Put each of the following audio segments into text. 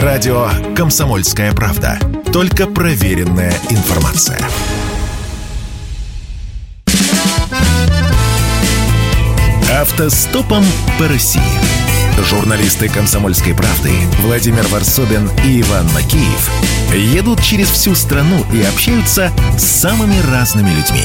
Радио «Комсомольская правда». Только проверенная информация. Автостопом по России. Журналисты «Комсомольской правды» Владимир Варсобин и Иван Макеев едут через всю страну и общаются с самыми разными людьми.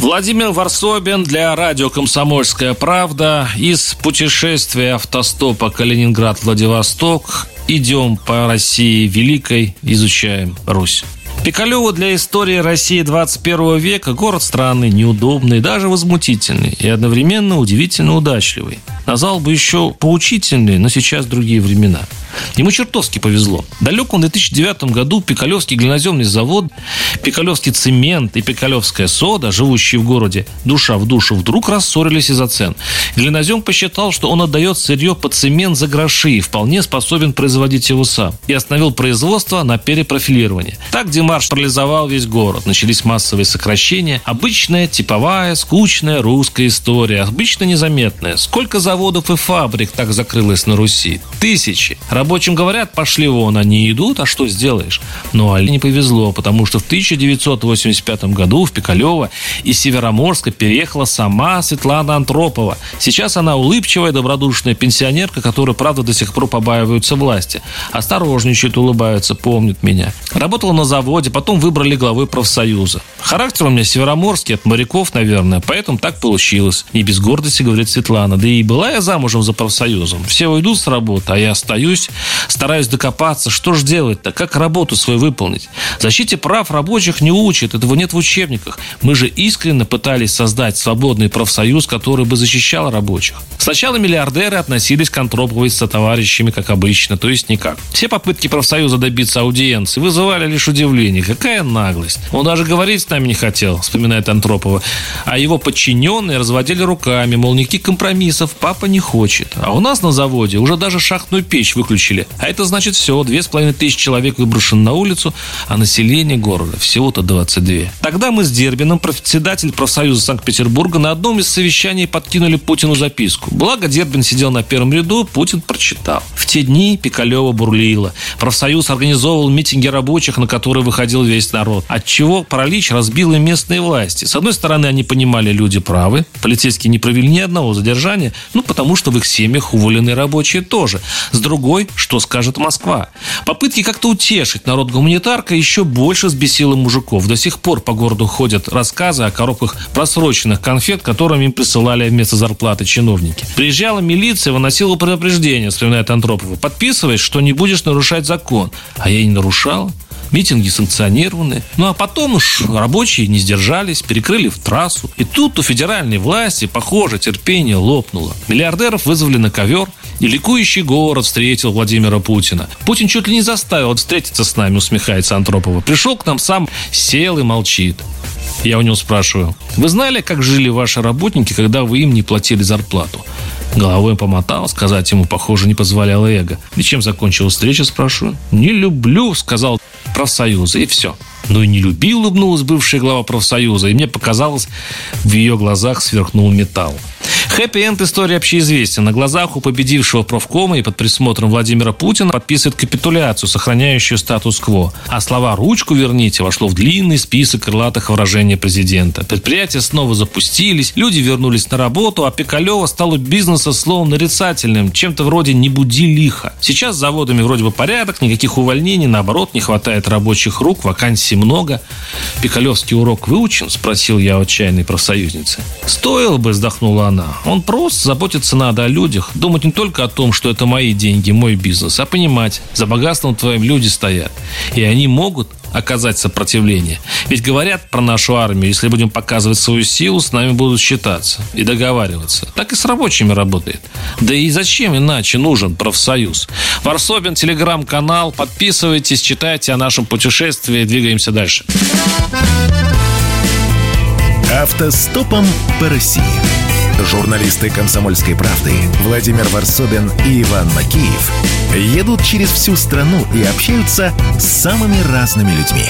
Владимир Варсобин для радио «Комсомольская правда» из путешествия автостопа Калининград-Владивосток. Идем по России великой, изучаем Русь. Пикалево для истории России 21 века город странный, неудобный, даже возмутительный и одновременно удивительно удачливый. Назвал бы еще поучительный, но сейчас другие времена – Ему чертовски повезло. В далеком 2009 году Пикалевский глиноземный завод, Пикалевский цемент и Пикалевская сода, живущие в городе душа в душу, вдруг рассорились из-за цен. Глинозем посчитал, что он отдает сырье под цемент за гроши и вполне способен производить его сам. И остановил производство на перепрофилирование. Так Димарш парализовал весь город. Начались массовые сокращения. Обычная, типовая, скучная русская история. Обычно незаметная. Сколько заводов и фабрик так закрылось на Руси? Тысячи. Рабочим говорят, пошли вон, они идут, а что сделаешь? Но Али не повезло, потому что в 1985 году в Пикалево из Североморска переехала сама Светлана Антропова. Сейчас она улыбчивая, добродушная пенсионерка, которая, правда, до сих пор побаиваются власти. Осторожничают, улыбаются, помнят меня. Работала на заводе, потом выбрали главой профсоюза. Характер у меня североморский, от моряков, наверное, поэтому так получилось. И без гордости, говорит Светлана. Да и была я замужем за профсоюзом. Все уйдут с работы, а я остаюсь стараюсь докопаться, что же делать-то, как работу свою выполнить. Защите прав рабочих не учат, этого нет в учебниках. Мы же искренне пытались создать свободный профсоюз, который бы защищал рабочих. Сначала миллиардеры относились к Антроповой со товарищами, как обычно, то есть никак. Все попытки профсоюза добиться аудиенции вызывали лишь удивление. Какая наглость. Он даже говорить с нами не хотел, вспоминает Антропова. А его подчиненные разводили руками, мол, никаких компромиссов папа не хочет. А у нас на заводе уже даже шахтную печь выключили выключили. А это значит все, две с половиной тысячи человек выброшено на улицу, а население города всего-то 22. Тогда мы с Дербином, председатель профсоюза Санкт-Петербурга, на одном из совещаний подкинули Путину записку. Благо Дербин сидел на первом ряду, Путин прочитал. В те дни Пикалева бурлила. Профсоюз организовывал митинги рабочих, на которые выходил весь народ. Отчего паралич разбил и местные власти. С одной стороны, они понимали, люди правы. Полицейские не провели ни одного задержания, ну, потому что в их семьях уволенные рабочие тоже. С другой, что скажет Москва. Попытки как-то утешить народ гуманитарка еще больше сбесило мужиков. До сих пор по городу ходят рассказы о коробках просроченных конфет, которыми им присылали вместо зарплаты чиновники. Приезжала милиция, выносила предупреждение, вспоминает Антропова. Подписываясь, что не будешь нарушать закон. А я не нарушал. Митинги санкционированы. Ну а потом уж рабочие не сдержались, перекрыли в трассу. И тут у федеральной власти, похоже, терпение лопнуло. Миллиардеров вызвали на ковер, и ликующий город встретил Владимира Путина. Путин чуть ли не заставил встретиться с нами, усмехается Антропова. Пришел к нам сам, сел и молчит. Я у него спрашиваю, вы знали, как жили ваши работники, когда вы им не платили зарплату? Головой помотал, сказать ему, похоже, не позволяло эго. И чем закончилась встреча, спрашиваю. «Не люблю», — сказал профсоюза, и все. Ну и не любил, улыбнулась бывшая глава профсоюза, и мне показалось, в ее глазах сверкнул металл. Хэппи-энд истории общеизвестен. На глазах у победившего профкома и под присмотром Владимира Путина подписывает капитуляцию, сохраняющую статус-кво. А слова «ручку верните» вошло в длинный список крылатых выражений президента. Предприятия снова запустились, люди вернулись на работу, а Пикалева стало бизнеса словом нарицательным, чем-то вроде «не буди лихо». Сейчас с заводами вроде бы порядок, никаких увольнений, наоборот, не хватает рабочих рук, вакансий много. Пикалевский урок выучен? Спросил я у отчаянной профсоюзницы. Стоило бы, вздохнула она. Он прост, заботиться надо о людях, думать не только о том, что это мои деньги, мой бизнес, а понимать, за богатством твоим люди стоят. И они могут оказать сопротивление. Ведь говорят про нашу армию, если будем показывать свою силу, с нами будут считаться и договариваться. Так и с рабочими работает. Да и зачем иначе нужен профсоюз? Варсобин, телеграм-канал. Подписывайтесь, читайте о нашем путешествии. Двигаемся дальше. Автостопом по России. Журналисты «Комсомольской правды» Владимир Варсобин и Иван Макеев едут через всю страну и общаются с самыми разными людьми.